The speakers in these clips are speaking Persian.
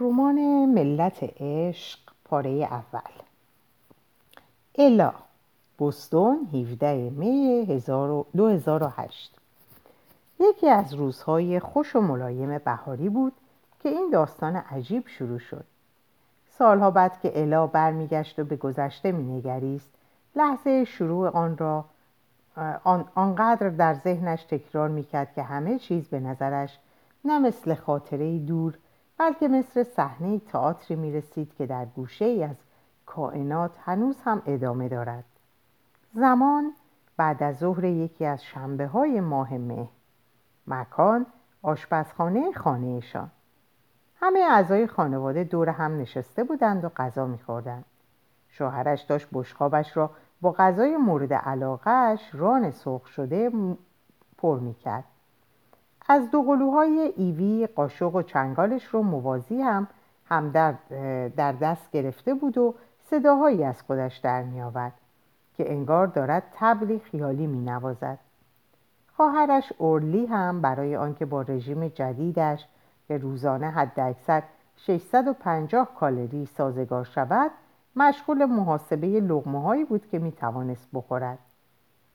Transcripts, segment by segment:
رمان ملت عشق پاره اول. الا بوستون 17 می 2008 یکی از روزهای خوش و ملایم بهاری بود که این داستان عجیب شروع شد. سالها بعد که الا برمیگشت و به گذشته مینگریست لحظه شروع آن را آن، آنقدر در ذهنش تکرار می‌کرد که همه چیز به نظرش نه مثل خاطره دور بلکه مثل صحنه تئاتری می رسید که در گوشه ای از کائنات هنوز هم ادامه دارد. زمان بعد از ظهر یکی از شنبه های ماه مه. مکان آشپزخانه خانهشان. همه اعضای خانواده دور هم نشسته بودند و غذا میخوردند. شوهرش داشت بشخابش را با غذای مورد علاقهش ران سرخ شده پر می‌کرد. از دو قلوهای ایوی قاشق و چنگالش رو موازی هم هم در, در دست گرفته بود و صداهایی از خودش در می آورد که انگار دارد تبلی خیالی می نوازد. خواهرش اورلی هم برای آنکه با رژیم جدیدش که روزانه حداکثر 650 کالری سازگار شود مشغول محاسبه لغمه هایی بود که می توانست بخورد.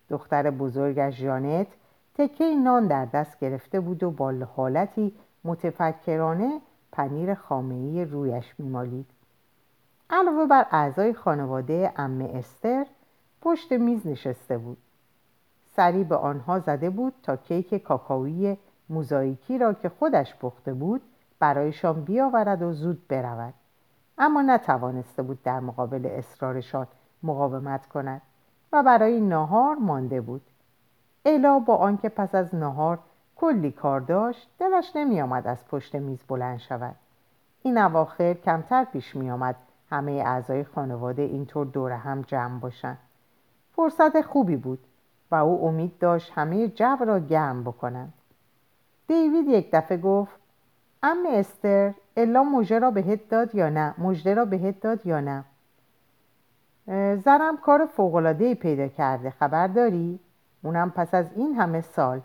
دختر بزرگش جانت تکه نان در دست گرفته بود و با حالتی متفکرانه پنیر خامه‌ای رویش میمالید. علاوه بر اعضای خانواده ام استر پشت میز نشسته بود. سری به آنها زده بود تا کیک کاکائویی موزاییکی را که خودش پخته بود برایشان بیاورد و زود برود. اما نتوانسته بود در مقابل اصرارشان مقاومت کند و برای ناهار مانده بود. الا با آنکه پس از نهار کلی کار داشت دلش نمی آمد از پشت میز بلند شود. این اواخر کمتر پیش می آمد همه اعضای خانواده اینطور دور هم جمع باشند. فرصت خوبی بود و او امید داشت همه جو را گرم بکنند. دیوید یک دفعه گفت ام استر الا مژه را بهت داد یا نه؟ مژده را بهت داد یا نه؟ زنم کار فوقالعادهای پیدا کرده خبر داری؟ اونم پس از این همه سال.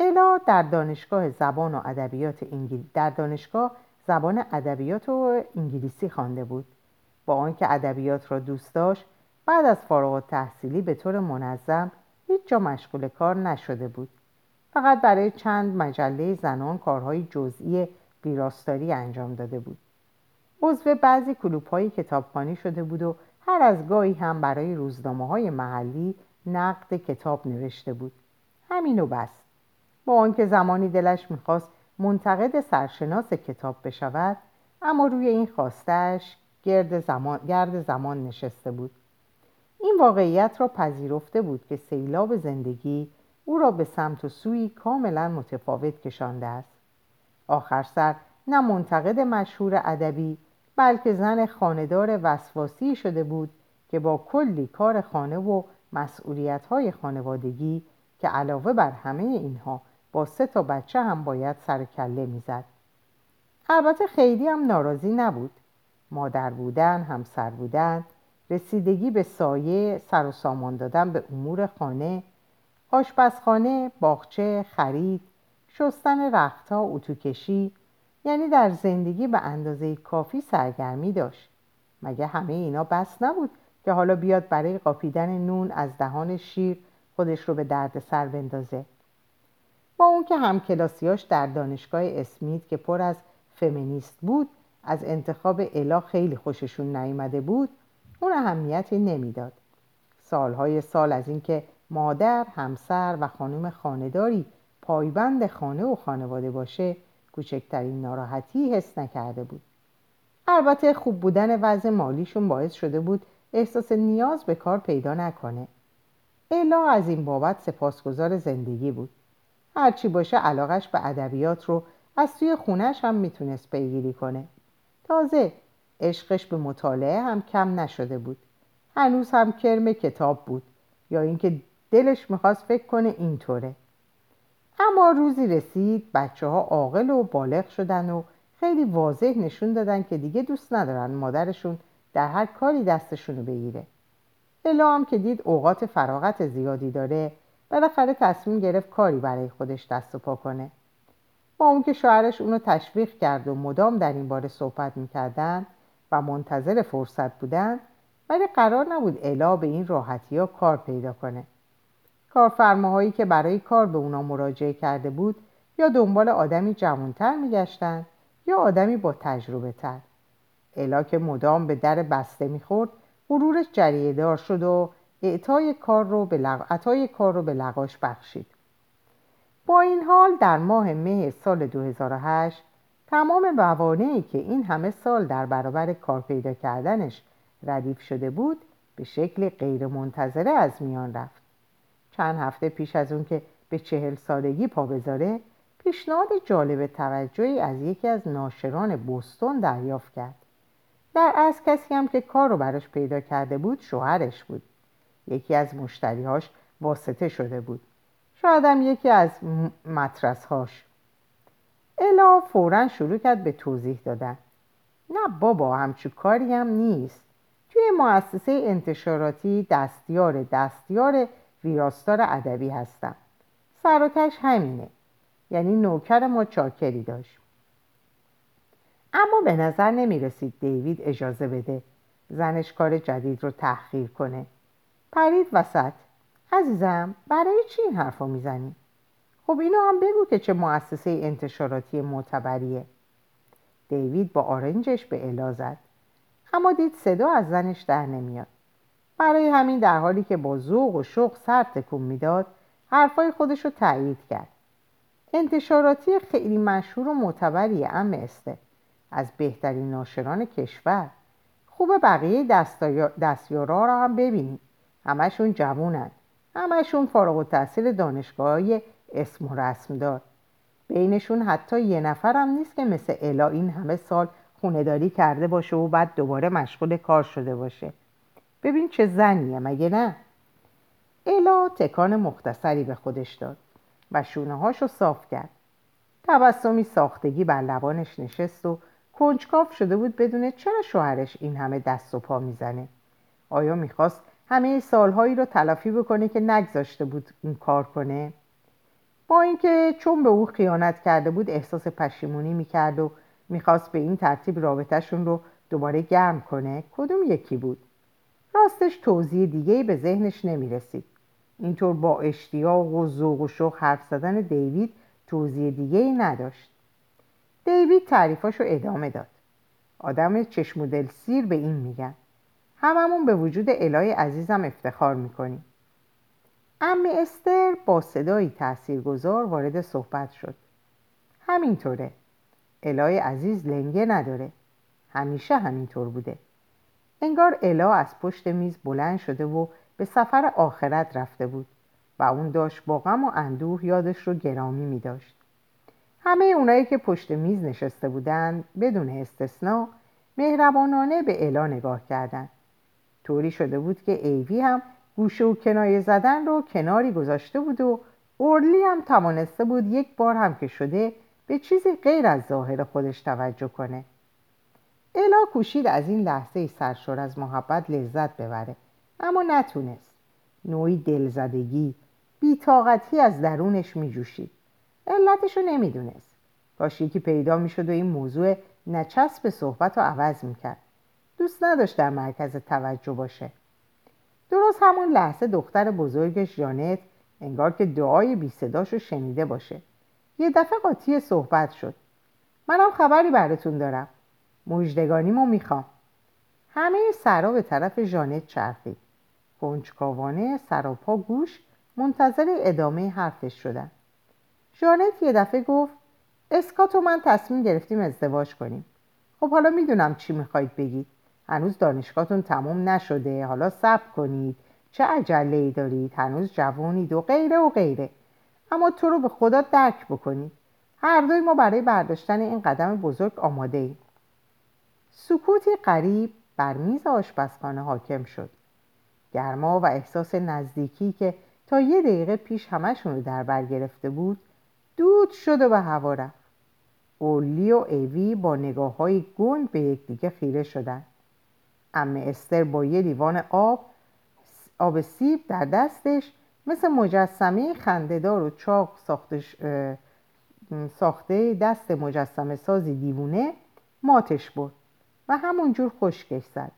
الا در دانشگاه زبان و ادبیات انگل... در دانشگاه زبان ادبیات و انگلیسی خوانده بود. با آنکه ادبیات را دوست داشت بعد از فارغ تحصیلی به طور منظم هیچ جا مشغول کار نشده بود. فقط برای چند مجله زنان کارهای جزئی ویراستاری انجام داده بود. عضو بعضی کلوب های کتابخانی شده بود و هر از گاهی هم برای روزنامه های محلی نقد کتاب نوشته بود. همین و بس. با آنکه زمانی دلش می‌خواست منتقد سرشناس کتاب بشود اما روی این خواستش گرد زمان, گرد زمان نشسته بود. این واقعیت را پذیرفته بود که سیلاب زندگی او را به سمت و سوی کاملا متفاوت کشانده است. آخر سر نه منتقد مشهور ادبی بلکه زن خاندار وسواسی شده بود که با کلی کار خانه و مسئولیت های خانوادگی که علاوه بر همه اینها با سه تا بچه هم باید سر کله می‌زد. البته خیلی هم ناراضی نبود. مادر بودن همسر بودن رسیدگی به سایه سر و سامان دادن به امور خانه آشپزخانه باغچه خرید شستن رختها اتوکشی یعنی در زندگی به اندازه کافی سرگرمی داشت. مگه همه اینا بس نبود؟ که حالا بیاد برای قاپیدن نون از دهان شیر خودش رو به درد سر بندازه. با اون که همکلاسیاش در دانشگاه اسمیت که پر از فمینیست بود از انتخاب الا خیلی خوششون نیامده بود اون اهمیتی نمی‌داد. سالهای سال از اینکه مادر، همسر و خانم خانداری پایبند خانه و خانواده باشه کوچکترین ناراحتی حس نکرده بود. البته خوب بودن وضع مالیشون باعث شده بود احساس نیاز به کار پیدا نکنه. الا از این بابت سپاسگزار زندگی بود. هرچی باشه علاقش به ادبیات رو از توی خونش هم می‌تونست پیگیری کنه. تازه عشقش به مطالعه هم کم نشده بود. هنوز هم کرم کتاب بود یا اینکه دلش می‌خواست فکر کنه اینطوره. اما روزی رسید بچه ها عاقل و بالغ شدن و خیلی واضح نشون دادن که دیگه دوست ندارن مادرشون در هر کاری دستشونو بگیره. الا هم که دید اوقات فراغت زیادی داره بالاخره تصمیم گرفت کاری برای خودش دست و پا کنه. با اون که شوهرش اونو تشویق کرد و مدام در این باره صحبت می‌کردن و منتظر فرصت بودن ولی قرار نبود الا به این راحتی ها کار پیدا کنه. کارفرماهایی که برای کار به اونا مراجعه کرده بود یا دنبال آدمی جوانتر میگشتند یا آدمی با تجربه تر الا که مدام به در بسته می‌خورد غرورش جریه دار شد و اعطای کار رو به لغ... کار رو به لغاش بخشید. با این حال در ماه مه سال 2008 تمام موانعی که این همه سال در برابر کار پیدا کردنش ردیف شده بود به شکل غیرمنتظره از میان رفت. چند هفته پیش از اون که به چهل سالگی پا بذاره پیشنهاد جالب توجهی از یکی از ناشران بوستون دریافت کرد. در از کسی هم که کار رو براش پیدا کرده بود شوهرش بود. یکی از مشتریهاش واسطه شده بود. شاید هم یکی از مطرسهاش الا فورا شروع کرد به توضیح دادن. نه بابا همچون کاری هم نیست. توی مؤسسه انتشاراتی دستیار دستیار ویراستار ادبی هستم. سراتش همینه. یعنی نوکر ما چاکری داشت. اما به نظر نمی رسید دیوید اجازه بده زنش کار جدید رو تحقیر کنه. پرید وسط. عزیزم برای چی این حرفا می‌زنی؟ خب اینو هم بگو که چه مؤسسه انتشاراتی معتبریه. دیوید با آرنجش به الا زد. اما دید صدا از زنش در نمیاد. برای همین در حالی که با ذوق و شوق سر تکون می‌داد حرفای خودش رو تایید کرد. انتشاراتی خیلی مشهور و معتبریه ام استه. از بهترین ناشران کشور. خوبه بقیه دستیارا رو هم ببینید. همشون جوونن. همشون فارغ التحصیل دانشگاه اسم و رسم دار. بینشون حتی یه نفرم نیست که مثل الا این همه سال خونداری کرده باشه و بعد دوباره مشغول کار شده باشه. ببین چه زنیه مگه نه؟ الا تکان مختصری به خودش داد و شونه هاشو صاف کرد. تبسمی ساختگی بر لبانش نشست و کنجکاف شده بود بدونه چرا شوهرش این همه دست و پا می‌زنه؟ آیا می‌خواست همه سالهایی رو تلافی بکنه که نگذاشته بود این کار کنه؟ با اینکه چون به او خیانت کرده بود احساس پشیمونی می‌کرد و می‌خواست به این ترتیب رابطهشون رو دوباره گرم کنه کدوم یکی بود؟ راستش توضیح دیگه به ذهنش نمی‌رسید. اینطور با اشتیاق و ذوق و شوق حرف زدن دیوید توضیح دیگه ای نداشت. دیوید تعریفاشو ادامه داد. آدم چشم دل سیر به این میگن. هممون به وجود الهی عزیزم افتخار می‌کنیم. امی استر با صدایی تاثیرگذار وارد صحبت شد. همینطوره. الهی عزیز لنگه نداره. همیشه همینطور بوده. انگار الا از پشت میز بلند شده و به سفر آخرت رفته بود و اون داشت با غم و اندوه یادش رو گرامی می داشت. همه اونایی که پشت میز نشسته بودند بدون استثنا مهربانانه به الا نگاه کردند. طوری شده بود که ایوی هم گوشه و کنایه زدن رو کناری گذاشته بود و اورلی هم توانسته بود یک بار هم که شده به چیزی غیر از ظاهر خودش توجه کنه. الا کوشید از این لحظه سرشور از محبت لذت ببره اما نتونست نوعی دلزدگی بیتاقتی از درونش میجوشید علتش رو نمی‌دونست. کاش یکی پیدا می‌شد و این موضوع نچسب صحبت رو عوض می‌کرد. دوست نداشت در مرکز توجه باشه. درست همون لحظه دختر بزرگش جانت انگار که دعای بی رو شنیده باشه. یه دفعه قاطی صحبت شد. منم خبری براتون دارم. مجدگانیمو می‌خوام. همه سرا به طرف جانت چرخید. کنجکاوانه سراپا گوش منتظر ادامه حرفش شدن. جانت یه دفعه گفت اسکات و من تصمیم گرفتیم ازدواج کنیم. خب حالا می‌دونم چی می‌خواید بگید. هنوز دانشگاهتون تموم نشده. حالا صبر کنید. چه عجله ای دارید؟ هنوز جوانید و غیره و غیره. اما تو رو به خدا درک بکنید. هر دوی ما برای برداشتن این قدم بزرگ آماده ایم. سکوتی قریب بر میز آشپزخانه حاکم شد. گرما و احساس نزدیکی که تا یه دقیقه پیش همشون رو در بر گرفته بود دود شد و به هوا رفت. اولی و ایوی با نگاه های گنگ به یکدیگه خیره شدن ام استر با یه لیوان آب آب سیب در دستش مثل مجسمه خندهدار و چاق ساختش ساخته دست مجسم سازی دیوونه ماتش برد و همونجور خشکش زد.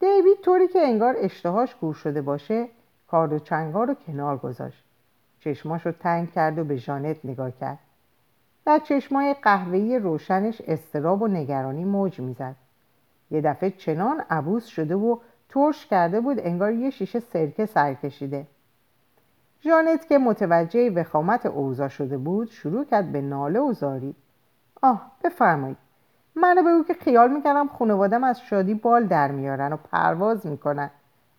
دیوید طوری که انگار اشتهاش گور شده باشه کارد و چنگار رو کنار گذاشت. چشماش رو تنگ کرد و به ژانت نگاه کرد. در چشمای قهوه‌ای روشنش استراب و نگرانی موج می‌زد. یه دفعه چنان عبوس شده و ترش کرده بود انگار یه شیشه سرکه سر کشیده. ژانت که متوجه وخامت اوضاع شده بود شروع کرد به ناله و زاری. آه بفرمایید. منو بگو که خیال می‌کردم خانوادم از شادی بال در میارن و پرواز می‌کنن.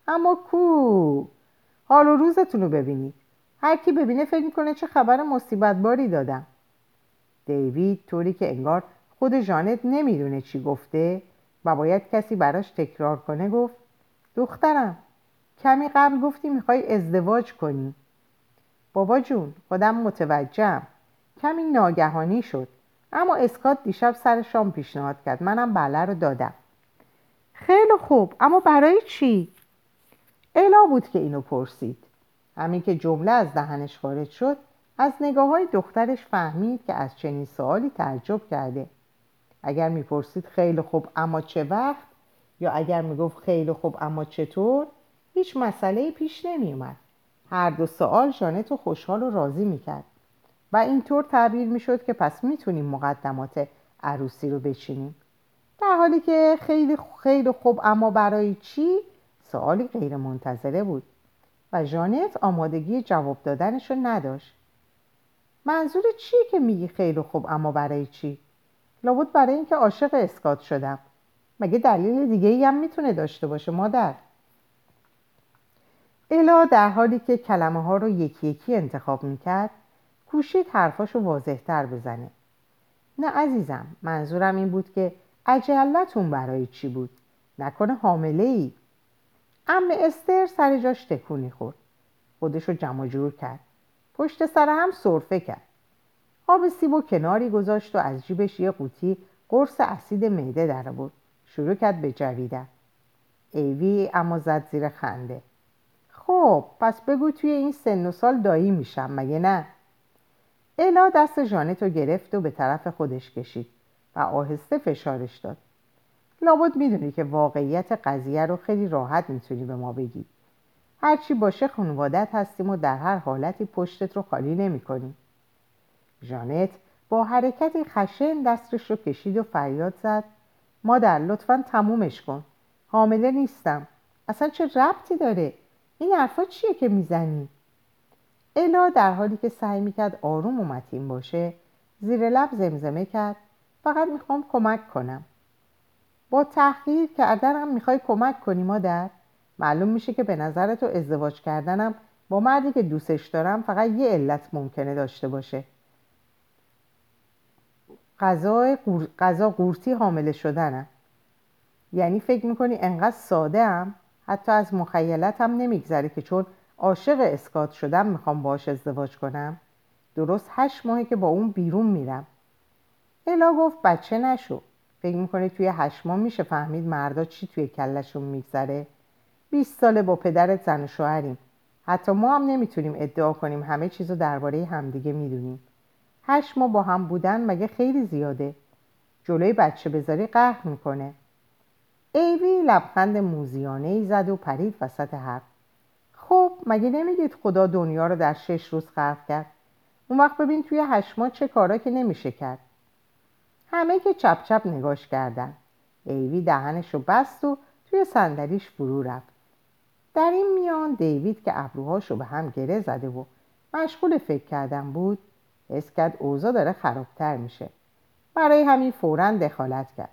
اما کو؟ حال و روزتون رو ببینید. هر کی ببینه فکر می‌کنه چه خبر مصیبت باری دادم. دیوید طوری که انگار خود ژانت نمی‌دونه چی گفته و باید کسی براش تکرار کنه گفت دخترم کمی قبل گفتی می‌خوای ازدواج کنی. بابا جون خودم متوجهم. کمی ناگهانی شد اما اسکات دیشب سر شام پیشنهاد کرد. منم بله رو دادم. خیلی خوب اما برای چی؟ الا بود که اینو پرسید. همین که جمله از دهنش خارج شد از نگاه های دخترش فهمید که از چنین سوالی تعجب کرده. اگر می‌پرسید خیلی خوب اما چه وقت؟ یا اگر می‌گفت خیلی خوب اما چطور؟ هیچ مسئله پیش نمیومد هر دو سوال جانت رو خوشحال و راضی می‌کرد. و اینطور تعبیر می‌شد که پس می‌تونیم مقدمات عروسی رو بچینیم. در حالی که خیلی خیلی خوب اما برای چی؟ سوالی غیر منتظره بود. و جانت آمادگی جواب دادنش رو نداشت. منظور چیه که میگی خیلی خوب اما برای چی؟ لابد برای اینکه عاشق اسکات شدم. مگه دلیل دیگه ای هم می‌تونه داشته باشه مادر؟ الا در حالی که کلمه ها رو یکی یکی انتخاب می‌کرد کوشید حرفاش رو واضح تر بزنه. نه عزیزم منظورم این بود که عجلتون برای چی بود؟ نکنه حامله ای ام استر سر جاش تکونی خورد. خودش رو جمع جور کرد. پشت سر هم سرفه کرد. آب سیب و کناری گذاشت و از جیبش یه قوطی قرص اسید معده در بود شروع کرد به جویدن. ایوی اما زد زیر خنده. خب پس بگو توی این سن و سال دایی میشم مگه نه؟ الا دست جانت رو گرفت و به طرف خودش کشید و آهسته فشارش داد. لابد می‌دونی که واقعیت قضیه رو خیلی راحت می‌تونی به ما بگی. هرچی باشه خانوادت هستیم و در هر حالتی پشتت رو خالی نمی کنیم. جانت با حرکتی خشن دستش رو کشید و فریاد زد. مادر لطفا تمومش کن. حامله نیستم. اصلا چه ربطی داره؟ این حرفا چیه که می‌زنی؟ الا در حالی که سعی می‌کرد آروم و متین باشه زیر لب زمزمه کرد. فقط می‌خوام کمک کنم. با تحقیر کردنم می‌خوای کمک کنی مادر معلوم میشه که به نظر تو ازدواج کردنم با مردی که دوستش دارم فقط یه علت ممکنه داشته باشه. غذا قورتی حامله شدنم یعنی فکر می‌کنی انقدر ساده هم حتی از مخیلتم نمیگذره که چون عاشق اسکات شدم می‌خوام باش ازدواج کنم. درست هشت ماهی که با اون بیرون میرم. الا گفت بچه نشو. فکر می‌کنی توی هشت ماه میشه فهمید مردا چی توی کلشون میگذره؟ 20 ساله با پدرت زن و شوهریم. حتی ما هم نمی‌تونیم ادعا کنیم همه چیزو درباره همدیگه می‌دونیم. هشت ماه با هم بودن مگه خیلی زیاده؟ جلوی بچه بذاری قهر می‌کنه. ایوی لبخند موزیانه ای زد و پرید وسط حرف. خب مگه نمیگید خدا دنیا رو در شش روز خلق کرد؟ اون وقت ببین توی هشت ماه چه کارا که نمیشه کرد. همه که چپ چپ نگاش کردن. ایوی دهنش رو بست و توی صندلیش فرو رفت. در این میان دیوید که ابروهاشو به هم گره زده و مشغول فکر کردن بود حس کرد اوضاع داره خرابتر میشه. برای همین فورا دخالت کرد.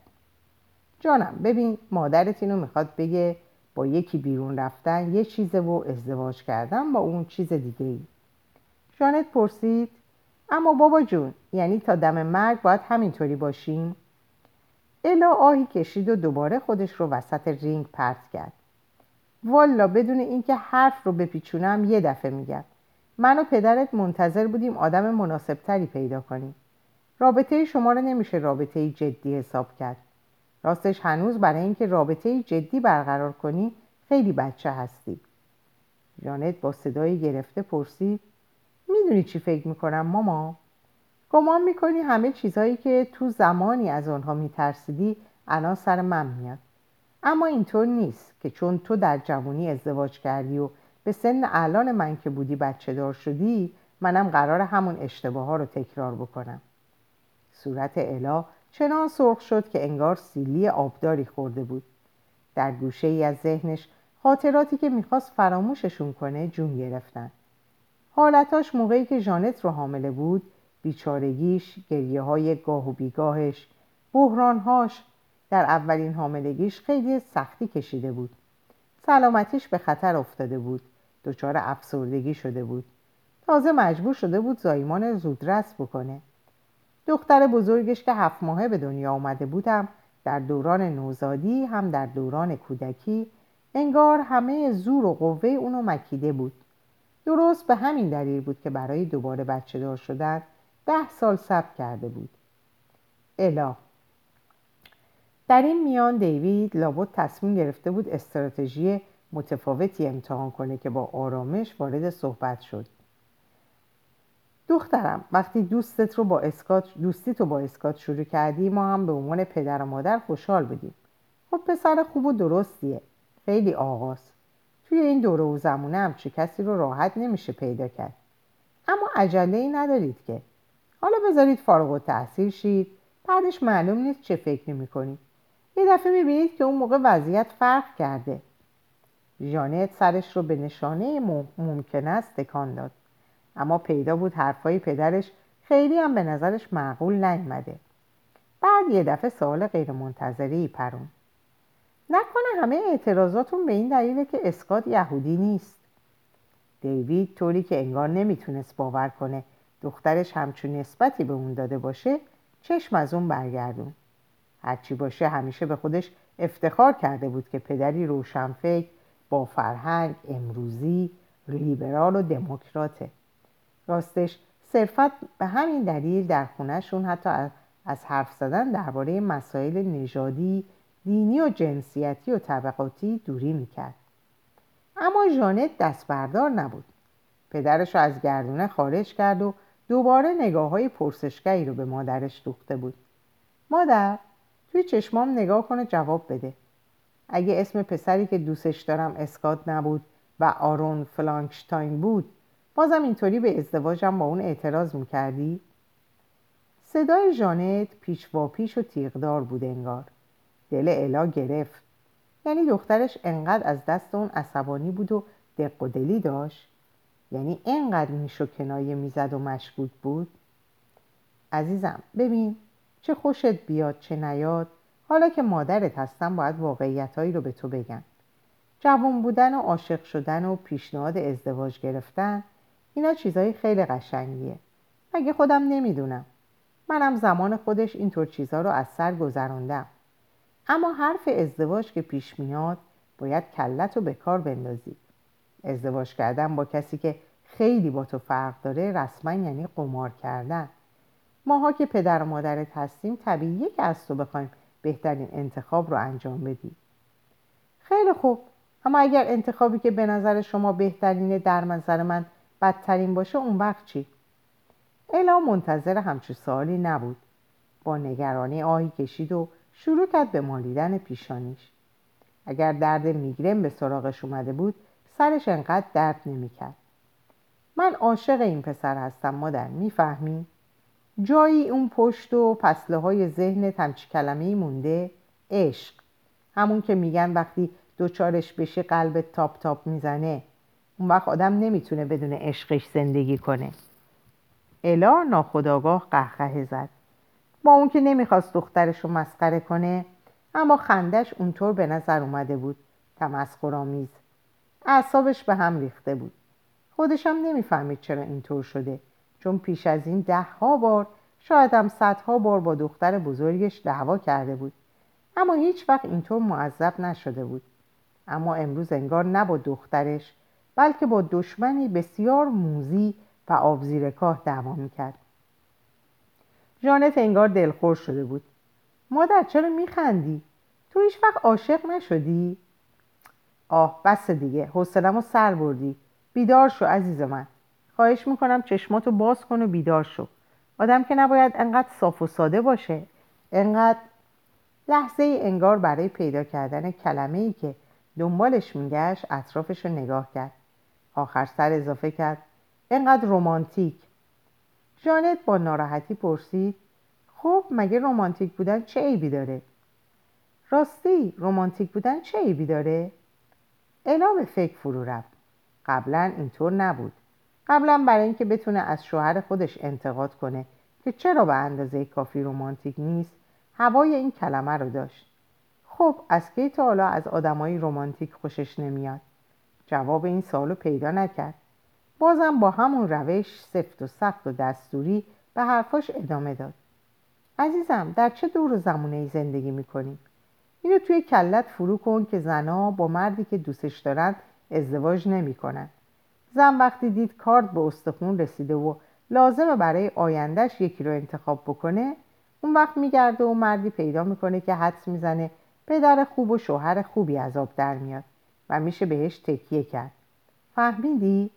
جانم ببین مادرت اینو می‌خواد بگه با یکی بیرون رفتن یه چیزه و ازدواج کردن با اون چیز دیگه ای جانت پرسید اما بابا جون یعنی تا دم مرگ باید همینطوری باشیم؟ الا آهی کشید و دوباره خودش رو وسط رینگ پرت کرد. والا بدون اینکه حرف رو بپیچونم یه دفعه میگم. من و پدرت منتظر بودیم آدم مناسبتری پیدا کنیم. رابطه شما رو نمیشه رابطه جدی حساب کرد. راستش هنوز برای اینکه رابطه جدی برقرار کنی خیلی بچه هستی. جانت با صدای گرفته پرسید می‌دونی چی فکر می‌کنم ماما؟ گمان می‌کنی همه چیزهایی که تو زمانی از آنها میترسیدی الان سر من میاد. اما اینطور نیست که چون تو در جوانی ازدواج کردی و به سن الان من که بودی بچه دار شدی منم قرار همون اشتباه ها رو تکرار بکنم. صورت الا چنان سرخ شد که انگار سیلی آبداری خورده بود. در گوشه ای از ذهنش خاطراتی که می‌خواست فراموششون کنه جون گرفتن. حالتاش موقعی که جانت رو حامله بود بیچارگیش گریه های گاه و بیگاهش بحرانهاش در اولین حاملگیش خیلی سختی کشیده بود. سلامتیش به خطر افتاده بود. دچار افسردگی شده بود. تازه مجبور شده بود زایمان زودرس بکنه. دختر بزرگش که هفت ماهه به دنیا آمده بودم در دوران نوزادی هم در دوران کودکی انگار همه زور و قوه اونو مکیده بود. درست به همین دلیل بود که برای دوباره بچه دار شدن ده سال صبر کرده بود. الا. در این میان دیوید لابد تصمیم گرفته بود استراتژی متفاوتی امتحان کنه که با آرامش وارد صحبت شد. دخترم وقتی دوستت رو با اسکات دوستی تو با اسکات شروع کردی ما هم به عنوان پدر و مادر خوشحال بودیم. خب پسر خوب و درستیه. خیلی آغاز. توی این دوره و زمونه همچه کسی رو راحت نمیشه پیدا کرد. اما عجله ای ندارید که. حالا بذارید فارغ و تحصیل شید. بعدش معلوم نیست چه فکر می‌کنید. یه دفعه می‌بینید که اون موقع وضعیت فرق کرده. ژانت سرش رو به نشانه ممکن است تکان داد. اما پیدا بود حرفای پدرش خیلی هم به نظرش معقول نیامده بعد یه دفعه سوال غیر منتظری پرون. نکنه همه اعتراضاتون به این دلیله که اسکات یهودی نیست. دیوید طوری که انگار نمی‌تونست باور کنه دخترش همچون نسبتی به اون داده باشه چشم از اون برگردون. هرچی باشه همیشه به خودش افتخار کرده بود که پدری روشنفکر با فرهنگ امروزی لیبرال و دموکراته. راستش صرفت به همین دلیل در خونهشون حتی از حرف زدن درباره مسائل نژادی دینی و جنسیتی و طبقاتی دوری می‌کرد. اما ژانت دست بردار نبود. پدرش رو از گردونه خارج کرد و دوباره نگاه های پرسشگری رو به مادرش دوخته بود. مادر توی چشمام نگاه کنه جواب بده. اگه اسم پسری که دوستش دارم اسکات نبود و آرون فلانکشتاین بود بازم اینطوری به ازدواجم با اون اعتراض می‌کردی؟ صدای ژانت پیش و پیش و تیغدار بود انگار. دل الا گرفت. یعنی دخترش انقدر از دست اون عصبانی بود و دق و دلی داشت. یعنی انقدر نیش و کنایه می‌زد و مشکوک بود. عزیزم ببین چه خوشت بیاد چه نیاد. حالا که مادرت هستم باید واقعیتهایی رو به تو بگم جوان بودن و عاشق شدن و پیشنهاد ازدواج گرفتن اینا چیزای خیلی قشنگیه. مگه خودم نمی‌دونم. منم زمان خودش اینطور چیزها رو از سر گذراندم اما حرف ازدواج که پیش میاد باید کلت رو به کار بندازی. ازدواج کردن با کسی که خیلی با تو فرق داره رسما یعنی قمار کردن. ماها که پدر و مادرت هستیم طبیعیه که از تو بخوایم بهترین انتخاب رو انجام بدی. خیلی خوب. اما اگر انتخابی که به نظر شما بهترینه در نظر من بدترین باشه اون وقت چی؟ الا منتظر همچون سوالی نبود. با نگرانی آهی کشید و شروع کرد به مالیدن پیشانیش. اگر درد میگرن به سراغش اومده بود سرش انقدر درد نمی‌کرد. من عاشق این پسر هستم مادر می‌فهمی؟ جایی اون پشت و پسله های ذهن همچی کلمه مونده عشق. همون که میگن وقتی دوچارش بشه قلب تاپ تاپ می‌زنه اون وقت آدم نمی‌تونه بدون عشقش زندگی کنه. الا ناخداگاه قهقه زد. با اون که نمی‌خواست دخترش رو مسخره کنه اما خندش اونطور به نظر اومده بود تمسخرآمیز. اعصابش به هم ریخته بود. خودش هم نمی‌فهمید چرا اینطور شده چون پیش از این ده ها بار شاید هم صدها بار با دختر بزرگش دعوا کرده بود. اما هیچ وقت اینطور معذب نشده بود. اما امروز انگار نه با دخترش بلکه با دشمنی بسیار موزی و آبزیرکاه دعوا می‌کرد. جانت انگار دلخور شده بود. مادر چرا میخندی؟ تو هیچ وقت عاشق نشدی؟ آه بس دیگه. حوصلمو سر بردی. بیدار شو عزیز من. خواهش می‌کنم چشماتو باز کن و بیدار شو. آدم که نباید انقدر صاف و ساده باشه انقدر لحظه ای انگار برای پیدا کردن کلمه ای که دنبالش میگشت اطرافش رو نگاه کرد. آخر سر اضافه کرد انقدر رومانتیک جانت با ناراحتی پرسید خب مگه رومانتیک بودن چه عیبی داره؟ راستی رومانتیک بودن چه عیبی داره؟ الا به فکر فرو رفت. قبلا اینطور نبود. قبلا برای اینکه بتونه از شوهر خودش انتقاد کنه که چرا به اندازه کافی رومانتیک نیست هوای این کلمه رو داشت. خب از کی تا حالا از آدمایی رومانتیک خوشش نمیاد؟ جواب این سالو پیدا نکرد. بازم با همون روش سفت و سخت و دستوری به حرفاش ادامه داد. عزیزم در چه دور و زمونه ای زندگی می‌کنیم؟ اینو توی کلت فرو کن که زنا با مردی که دوستش دارند ازدواج نمی‌کنن. زن وقتی دید کارت به استخون رسیده و لازمه برای آیندهش یکی رو انتخاب بکنه اون وقت میگرده و مردی پیدا می‌کنه که حدس می‌زنه پدر خوب و شوهر خوبی از آب در میاد و میشه بهش تکیه کرد. فهمیدی؟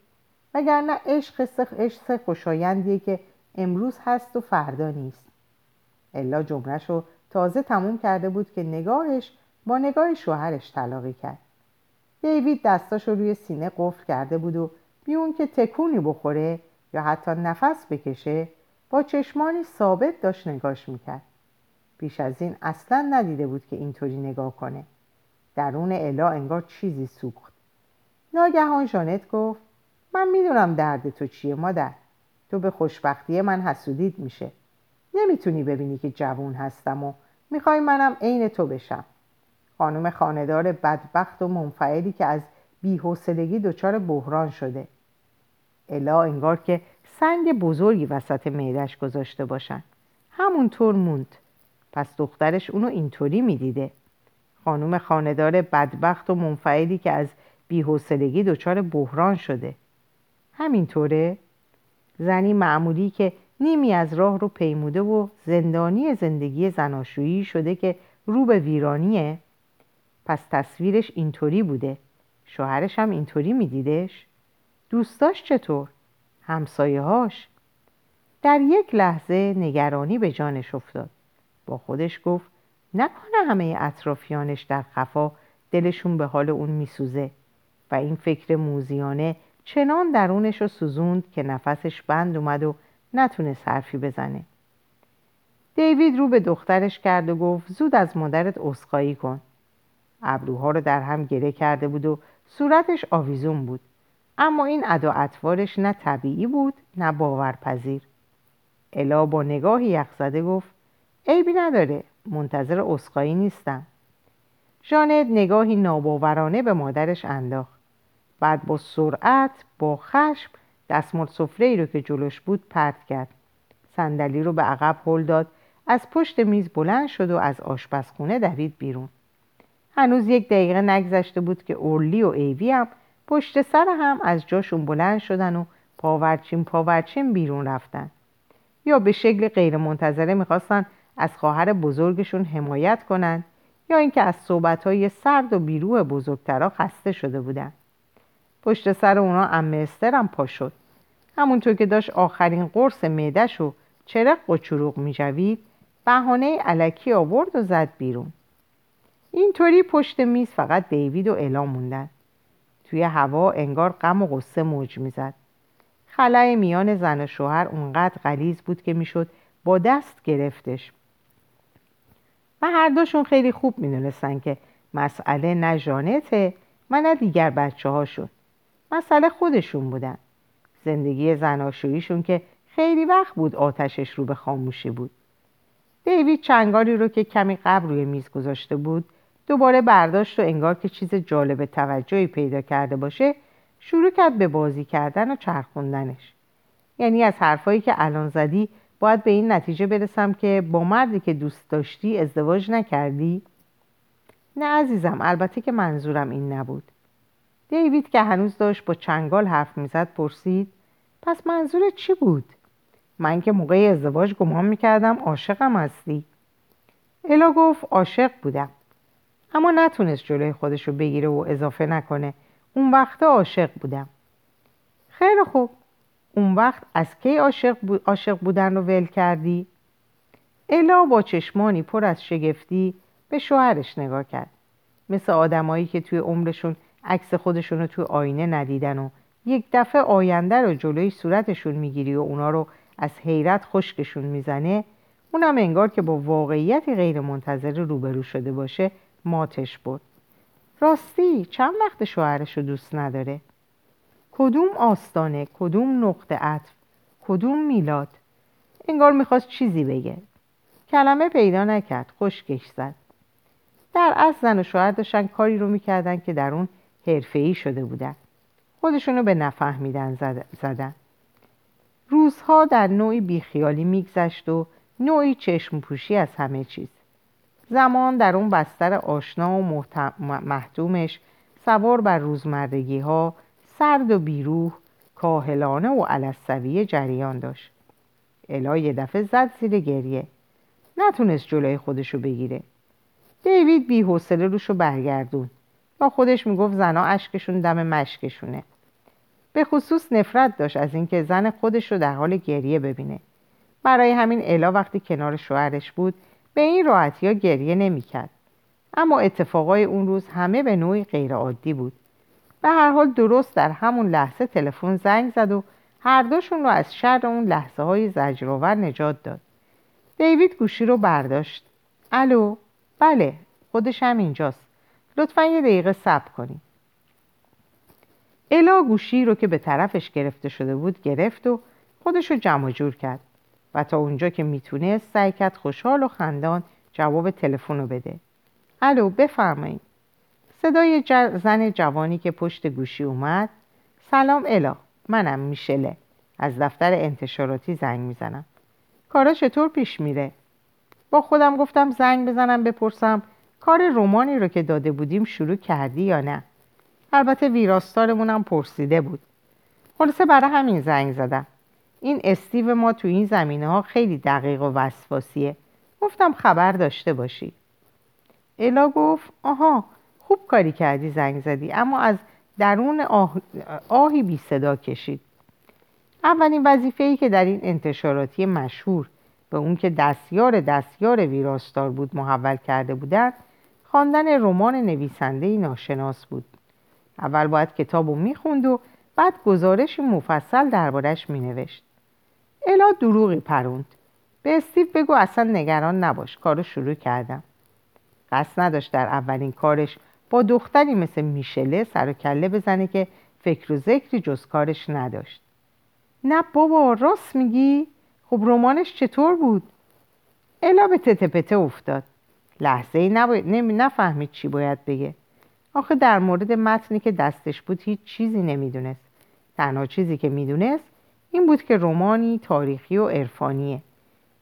وگرنه عشق عشق خوشایندیه که امروز هست و فردا نیست. الا جمعش رو تازه تموم کرده بود که نگاهش با نگاه شوهرش تلاقی کرد. دیوید دستاش رو روی سینه قفل کرده بود و بیون که تکونی بخوره یا حتی نفس بکشه با چشمانی ثابت داشت نگاش می‌کرد. پیش از این اصلا ندیده بود که اینطوری نگاه کنه. درون الا انگار چیزی سوخت. ناگهان جانت گفت من می‌دونم درد تو چیه مادر. تو به خوشبختی من حسودید میشه. نمی‌تونی ببینی که جوون هستم و می‌خوای منم عین تو بشم. خانم خاندار بدبخت و منفعلی که از بیحوصلگی دچار بحران شده. الا انگار که سنگ بزرگی وسط معدش گذاشته باشن. همونطور موند. پس دخترش اونو اینطوری می‌دیده. خانم خاندار بدبخت و منفعلی که از بیحوصلگی دچار بحران شده. همینطوره. زنی معمولی که نیمی از راه رو پیموده و زندانی زندگی زناشویی شده که رو به ویرانیه. پس تصویرش اینطوری بوده. شوهرش هم اینطوری میدیدش. دوستاش چطور؟ همسایه هاش در یک لحظه نگرانی به جانش افتاد. با خودش گفت نکنه همه اطرافیانش در خفا دلشون به حال اون میسوزه و این فکر موزیانه چنان درونش رو سوزوند که نفسش بند اومد و نتونه حرفی بزنه. دیوید رو به دخترش کرد و گفت زود از مادرت اسخایی کن. ابروها رو در هم گره کرده بود و صورتش آویزون بود. اما این ادا اطوارش نه طبیعی بود نه باورپذیر. الا با نگاهی یخزده گفت عیبی نداره منتظر اسخایی نیستم. جانت نگاهی ناباورانه به مادرش انداخت. بعد با سرعت با خشم دستمال سفره ای رو که جلوش بود پرت کرد. صندلی رو به عقب هل داد. از پشت میز بلند شد و از آشپزخونه دوید بیرون. هنوز یک دقیقه نگذشته بود که اورلی و ایوی هم پشت سر هم از جاشون بلند شدن و پاورچین پاورچین بیرون رفتن. یا به شکل غیر منتظره می‌خواستن از خواهر بزرگشون حمایت کنند یا اینکه از صحبتهای سرد و بیروه بزرگترا خسته شده بودن. پشت سر اونا ام استرم پا شد. همونطور که داشت آخرین قرص معدش و چرق و چروق میجوید بهانه علکی آورد و زد بیرون. اینطوری پشت میز فقط دیوید و الا موندن. توی هوا انگار غم و غصه موج می‌زد. خلای میان زن و شوهر اونقدر غلیز بود که می‌شد با دست گرفتش. و هر دوشون خیلی خوب می‌دونستن که مسئله نه جانته و نه دیگر بچه هاشون مسئله خودشون بودن. زندگی زناشوییشون که خیلی وقت بود آتشش رو به خاموشی بود. دیوید چنگاری رو که کمی قبل روی میز گذاشته بود دوباره برداشت و انگار که چیز جالب توجهی پیدا کرده باشه شروع کرد به بازی کردن و چرخوندنش. یعنی از حرفایی که الان زدی باید به این نتیجه برسم که با مردی که دوست داشتی ازدواج نکردی؟ نه عزیزم البته که منظورم این نبود. دیوید که هنوز داشت با چنگال حرف می‌زد پرسید پس منظور چی بود؟ من که موقع ازدواج گمان می‌کردم عاشقم هستی. الا گفت عاشق بودم. اما نتونست جلوی خودش رو بگیره و اضافه نکنه. اون وقتا عاشق بودم. خیلی خوب. اون وقت از کی عاشق, عاشق بودن رو ول کردی؟ الا با چشمانی پر از شگفتی به شوهرش نگاه کرد. مثل آدمایی که توی عمرشون عکس خودشون رو توی آینه ندیدن و یک دفعه آینده رو جلوی صورتشون می‌گیری و اونا رو از حیرت خشکشون می‌زنه اونم انگار که با واقعیتی غیر منتظره روبرو شده باشه ماتش بود راستی چند وقت شوهرش رو دوست نداره؟ کدوم آستانه؟ کدوم نقطه عطف؟ کدوم میلاد؟ انگار می‌خواست چیزی بگه. کلمه پیدا نکرد خشکش زد. در اصل زن و شوهر داشتن کاری رو می‌کردن که در اون حرفه‌ای شده بودن. خودشونو به نفهمیدن زدن. روزها در نوعی بیخیالی میگذشت و نوعی چشم پوشی از همه چیز. زمان در اون بستر آشنا و محتومش سوار بر روزمرگی ها سرد و بیروح کاهلانه و علصویه جریان داشت. الا یه دفعه زد زیر گریه. نتونست جلوی خودشو بگیره. دیوید بی حوصله روشو برگردون با خودش می‌گفت زنا اشکشون دم مشکشونه. به خصوص نفرت داشت از اینکه زن خودش رو در حال گریه ببینه. برای همین الا وقتی کنار شوهرش بود به این راحتی ها گریه نمی‌کرد. اما اتفاقای اون روز همه به نوعی غیرعادی بود. به هر حال درست در همون لحظه تلفن زنگ زد و هر دوشون رو از شر اون لحظه های زجرآور نجات داد. دیوید گوشی رو برداشت. الو؟ بله خودش هم اینجاست. لطفا یه دقیقه صبر کنید الا گوشی رو که به طرفش گرفته شده بود گرفت و خودش رو جمع جور کرد و تا اونجا که می‌تونست سعی کرد خوشحال و خندان جواب تلفن رو بده. الو بفرمایید صدای زن جوانی که پشت گوشی اومد. سلام الا. منم میشله. از دفتر انتشاراتی زنگ می‌زنم. کارا چطور پیش میره؟ با خودم گفتم زنگ بزنم بپرسم. کار رومانی رو که داده بودیم شروع کردی یا نه؟ البته ویراستارمونم پرسیده بود. خلاصه برای همین زنگ زدم. این استیو ما تو این زمینه ها خیلی دقیق و وسواسیه. گفتم خبر داشته باشی. الا گفت آها خوب کاری کردی زنگ زدی اما از درون آه... آهی بی صدا کشید. اولین وظیفه ای که در این انتشاراتی مشهور به اون که دستیار دستیار ویراستار بود محول کرده بودند خواندن رمان نویسنده ناشناس بود. اول باید کتاب رو می‌خوند و بعد گزارش مفصل دربارش مینوشت. الا دروغی پروند. به استیو بگو اصلا نگران نباش کارو شروع کردم. قصد نداشت در اولین کارش با دختری مثل میشله سر و کله بزنه که فکر و ذکری جز کارش نداشت. نه بابا راست میگی؟ خب رمانش چطور بود؟ الا به تته پته افتاد. لحظه ای نفهمید چی باید بگه. آخه در مورد متنی که دستش بود هیچ چیزی نمی‌دونست. تنها چیزی که می‌دونست این بود که رومانی تاریخی و عرفانیه.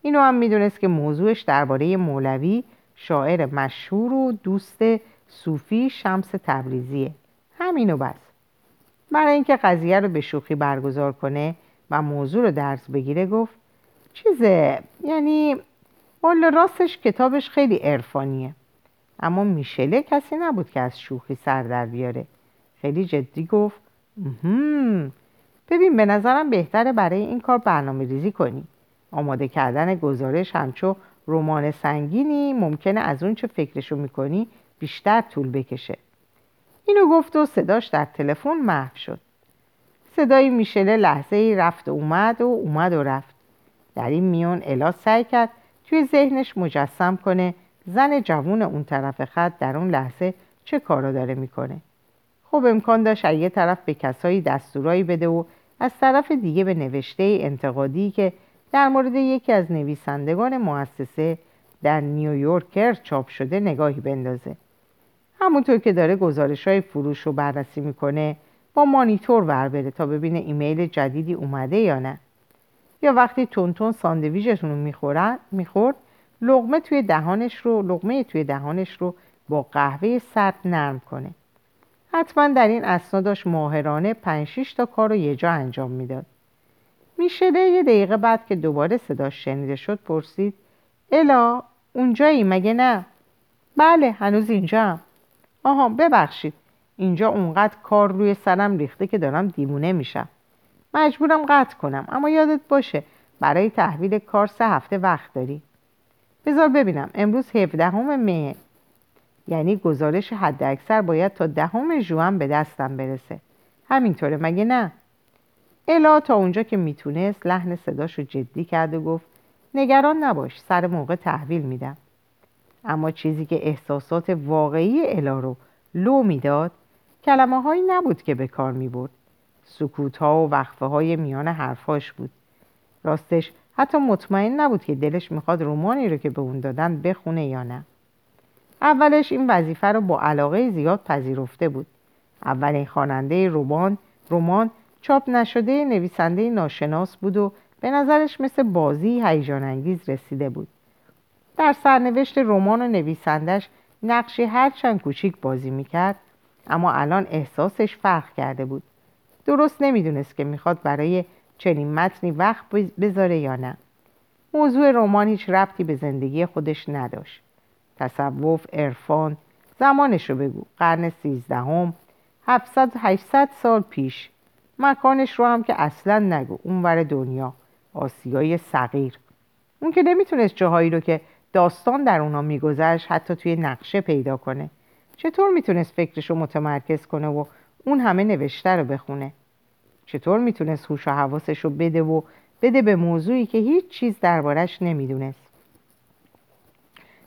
اینو هم می‌دونست که موضوعش درباره مولوی شاعر مشهور و دوست صوفی شمس تبریزیه. همینو بس. برای اینکه قضیه رو به شوخی برگزار کنه و موضوع رو درس بگیره گفت چیزه یعنی والا راستش کتابش خیلی عرفانیه. اما میشله کسی نبود که از شوخی سر در بیاره. خیلی جدی گفت ببین به نظرم بهتره برای این کار برنامه ریزی کنی. آماده کردن گزارش همچو رمان سنگینی ممکنه از اون چه فکرشو می‌کنی بیشتر طول بکشه. اینو گفت و صداش در تلفن محو شد. صدای میشله لحظه ای رفت و اومد و اومد و رفت. در این میون الا سعی کرد توی ذهنش مجسم کنه زن جوون اون طرف خط در اون لحظه چه کارا داره می‌کنه. خب امکان داشت یه طرف به کسایی دستورایی بده و از طرف دیگه به نوشته انتقادی که در مورد یکی از نویسندگان مؤسسه در نیویورکر چاپ شده نگاهی بندازه. همونطور که داره گزارش های فروش رو بررسی می‌کنه با مانیتور ور بره تا ببینه ایمیل جدیدی اومده یا نه. یا وقتی تونتون ساندویژتون رو می‌خورد لغمه توی دهانش رو لغمه توی دهانش رو با قهوه سرد نرم کنه. حتما در این اسناداش ماهرانه پنج تا کار رو یه جا انجام می‌داد. میشله یه دقیقه بعد که دوباره صداش شنیده شد پرسید الا اونجایی مگه نه؟ بله هنوز اینجا هم. آها ببخشید اینجا اونقدر کار روی سرم ریخته که دارم دیوونه میشم. مجبورم قطع کنم اما یادت باشه برای تحویل کار سه هفته وقت داری. بذار ببینم امروز 17 مه. یعنی گزارش حد اکثر باید تا دهم ژوئن به دستم برسه. همینطوره مگه نه؟ الا تا اونجا که می‌تونست لحن صداشو جدی کرد و گفت نگران نباش سر موقع تحویل میدم. اما چیزی که احساسات واقعی الا رو لو می‌داد کلمه هایی نبود که به کار می برد سکوت ها و وقفه های میان حرفاش بود. راستش حتی مطمئن نبود که دلش می‌خواد رومانی رو که به اون دادن بخونه یا نه. اولش این وظیفه رو با علاقه زیاد پذیرفته بود. اولین خواننده رمان رمان چاپ نشده نویسنده ناشناس بود و به نظرش مثل بازی هیجان انگیز رسیده بود. در سرنوشت رمان و نویسندش نقشی هرچند کوچیک بازی می‌کرد اما الان احساسش فرق کرده بود. درست نمی‌دونست که می‌خواد برای چنین متنی وقت بذاره یا نه. موضوع رمان هیچ ربطی به زندگی خودش نداشت. تصوف عرفان زمانش رو بگو. قرن سیزدهم هفتصد هشتصد سال پیش. مکانش رو هم که اصلا نگو. اونور دنیا آسیای صغیر. اون که نمی‌تونست جاهایی رو که داستان در اونا میگذشت حتی توی نقشه پیدا کنه. چطور می‌تونست فکرش رو متمرکز کنه و اون همه نوشته رو بخونه. چطور می‌تونست هوش و حواسش رو بده و بده به موضوعی که هیچ چیز دربارش نمی‌دونست.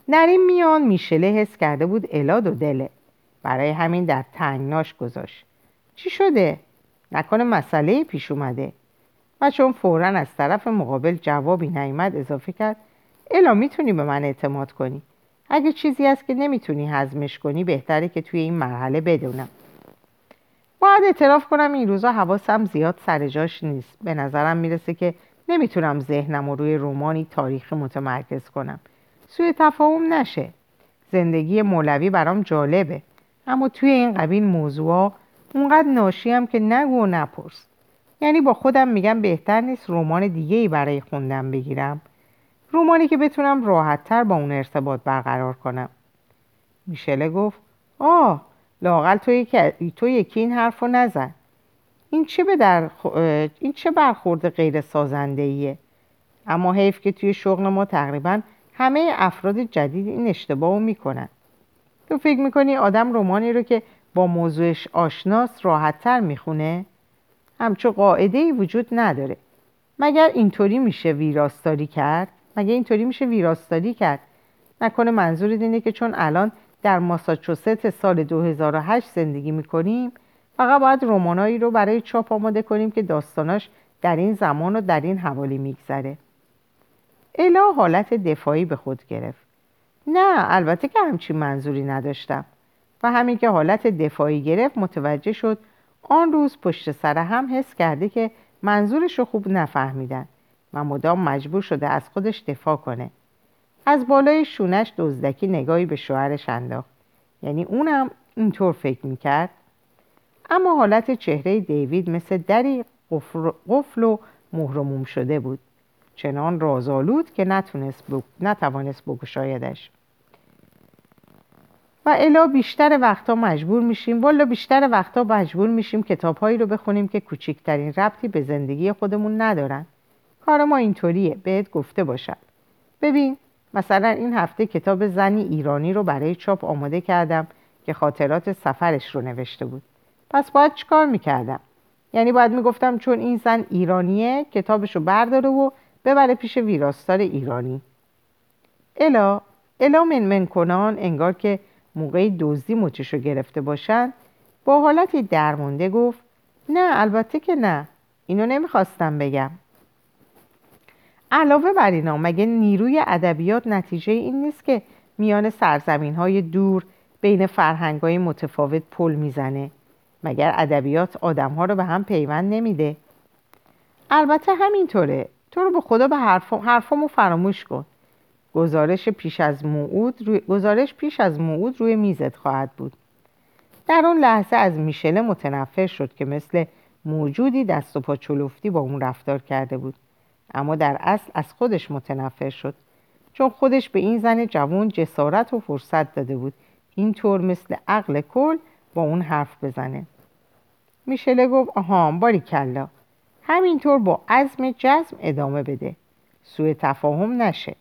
این میان میشله حس کرده بود الاد و دله. برای همین در تنگناش گذاشت. چی شده؟ نکنه مسئله پیش اومده. و چون فورا از طرف مقابل جوابی نیامد اضافه کرد الا می‌تونی به من اعتماد کنی. اگه چیزی هست که نمی‌تونی هضمش کنی بهتره که توی این مرحله بدونم. باید اعتراف کنم این روزا حواسم زیاد سر جاش نیست. به نظرم می‌رسه که نمی‌تونم ذهنم رو روی رومانی تاریخی متمرکز کنم. سوی تفاهم نشه. زندگی مولوی برام جالبه. اما توی این قبیل موضوع اونقدر ناشیم که نگو و نپرس. یعنی با خودم میگم بهتر نیست رمان دیگه ای برای خوندن بگیرم. رومانی که بتونم راحتتر با اون ارتباط برقرار کنم. میشله گفت آه لاقل تو, تو یکی این حرف رو نزن این چه, به در... این چه برخورد غیر سازنده ایه؟ اما حیف که توی شغل ما تقریبا همه افراد جدید این اشتباه رو می‌کنن تو فکر می‌کنی آدم رومانی رو که با موضوعش آشناس راحتتر می‌خونه؟ همچون قاعده ای وجود نداره مگر اینطوری میشه ویراستاری کرد؟ مگه اینطوری میشه ویراستاری کرد؟ نکنه منظور اینه که چون الان در ماساچوست سال 2008 زندگی می‌کنیم. فقط باید رومانایی رو برای چاپ آماده کنیم که داستاناش در این زمان و در این حوالی میگذره. الا حالت دفاعی به خود گرفت. نه البته که همچین منظوری نداشتم. و همین که حالت دفاعی گرفت متوجه شد آن روز پشت سر هم حس کرده که منظورش رو خوب نفهمیدن و مدام مجبور شده از خودش دفاع کنه. از بالای شونش دزدکی نگاهی به شوهرش انداخت. یعنی اونم اینطور فکر می‌کرد. اما حالت چهره دیوید مثل دری قفل و مهرموم شده بود. چنان رازآلود که نتونست نتوانست بگشایدش. و الا بیشتر وقتا مجبور میشیم والا بیشتر وقتا مجبور میشیم کتابهایی رو بخونیم که کوچکترین ربطی به زندگی خودمون ندارن. کار ما اینطوریه بهت گفته باشم. ببین مثلا این هفته کتاب زنی ایرانی رو برای چاپ آماده کردم که خاطرات سفرش رو نوشته بود. پس باید چیکار می‌کردم؟ یعنی باید می‌گفتم چون این زن ایرانیه کتابش رو برداره و ببره پیش ویراستار ایرانی. الا الا من کنان انگار که موقعی دزدی مچش رو گرفته باشن با حالتی درمونده گفت نه البته که نه. اینو نمی‌خواستم بگم. علاوه بر اینا مگه نیروی ادبیات نتیجه این نیست که میان سرزمین های دور بین فرهنگ های متفاوت پل می‌زنه؟ مگر ادبیات آدم ها رو به هم پیوند نمیده؟ البته همینطوره. تو رو به خدا به حرفامو فراموش کن. گزارش پیش از موعود روی... گزارش پیش از موعود روی میزت خواهد بود. در اون لحظه از میشله متنفر شد که مثل موجودی دست و پا چلفتی با اون رفتار کرده بود. اما در اصل از خودش متنفر شد. چون خودش به این زن جوان جسارت و فرصت داده بود. اینطور مثل عقل کل با اون حرف بزنه. میشله گفت آها باری کلا. همینطور با عزم جزم ادامه بده. سوء تفاهم نشه.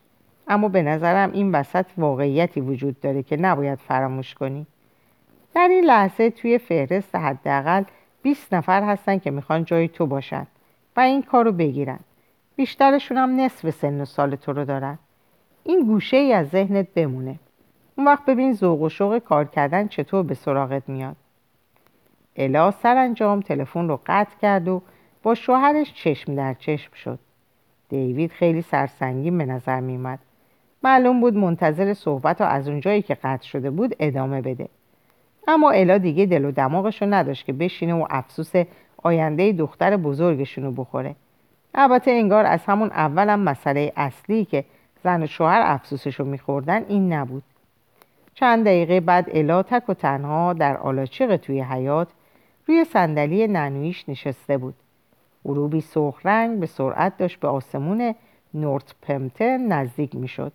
اما به نظرم این وسط واقعیتی وجود داره که نباید فراموش کنی. در این لحظه توی فهرست حداقل 20 نفر هستن که می‌خوان جای تو باشن و این کارو بگیرن. بیشترشون هم نصف سن و سال تو رو دارن. این گوشه ای از ذهنت بمونه. اون وقت ببین ذوق و شوق کار کردن چطور به سراغت میاد. الا سرانجام تلفن رو قطع کرد و با شوهرش چشم در چشم شد. دیوید خیلی سرسنگین به نظر میومد معلوم بود منتظر صحبت و از اونجایی که قطع شده بود ادامه بده. اما الا دیگه دل و دماغش رو نداشت که بشینه و افسوس آینده دختر بزرگشون رو بخوره. البته انگار از همون اولم مسئله اصلی که زن و شوهر افسوسش رو میخوردن این نبود. چند دقیقه بعد الا تک و تنها در آلاچیق توی حیات روی صندلی ننویش نشسته بود. غروبی سرخ رنگ به سرعت داشت به آسمون نورت پمتن نزدیک می‌شد.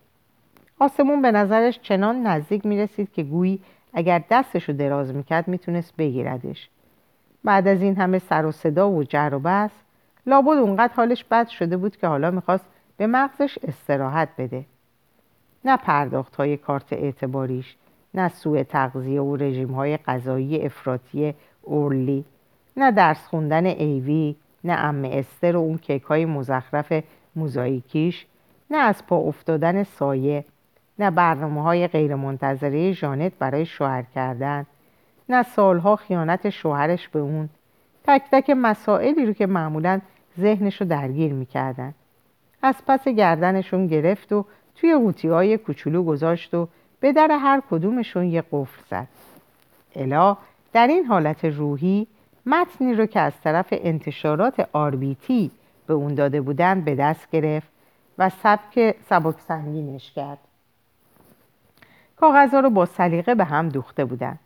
آسمون به نظرش چنان نزدیک می رسید که گویی اگر دستش رو دراز می‌کرد می‌تونست بگیردش. بعد از این همه سر و صدا و جر و بس لابد اونقدر حالش بد شده بود که حالا می‌خواست به مغزش استراحت بده. نه پرداخت های کارت اعتباریش نه سوء تغذیه و رژیم های غذایی افراطی اورلی نه درس خوندن ایوی نه ام استر و اون کیک های مزخرف موزاییکیش نه از پا افتادن سایه نه برنامه های غیرمنتظره ژانت برای شوهر کردن نه سالها خیانت شوهرش به اون تک تک مسائلی رو که معمولا ذهنش رو درگیر می‌کردن. از پس گردنشون گرفت و توی قوطی های کوچولو گذاشت و به در هر کدومشون یه قفل زد. الا در این حالت روحی متنی رو که از طرف انتشارات آربیتی به اون داده بودن به دست گرفت و سبک سبک سنگینش کرد. کاغذها رو با سلیقه به هم دوخته بودن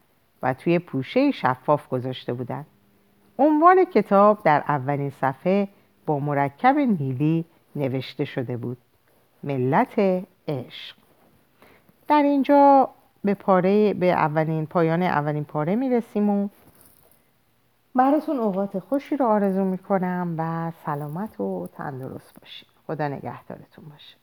و توی پوشه شفاف گذاشته بودن. عنوان کتاب در اولین صفحه با مرکب نیلی نوشته شده بود. ملت عشق. در اینجا به پاره به اولین پایان اولین پاره می‌رسیم و براتون اوقات خوشی رو آرزو می‌کنم و سلامت و تندرست باشید خدا نگهدارتون باشه.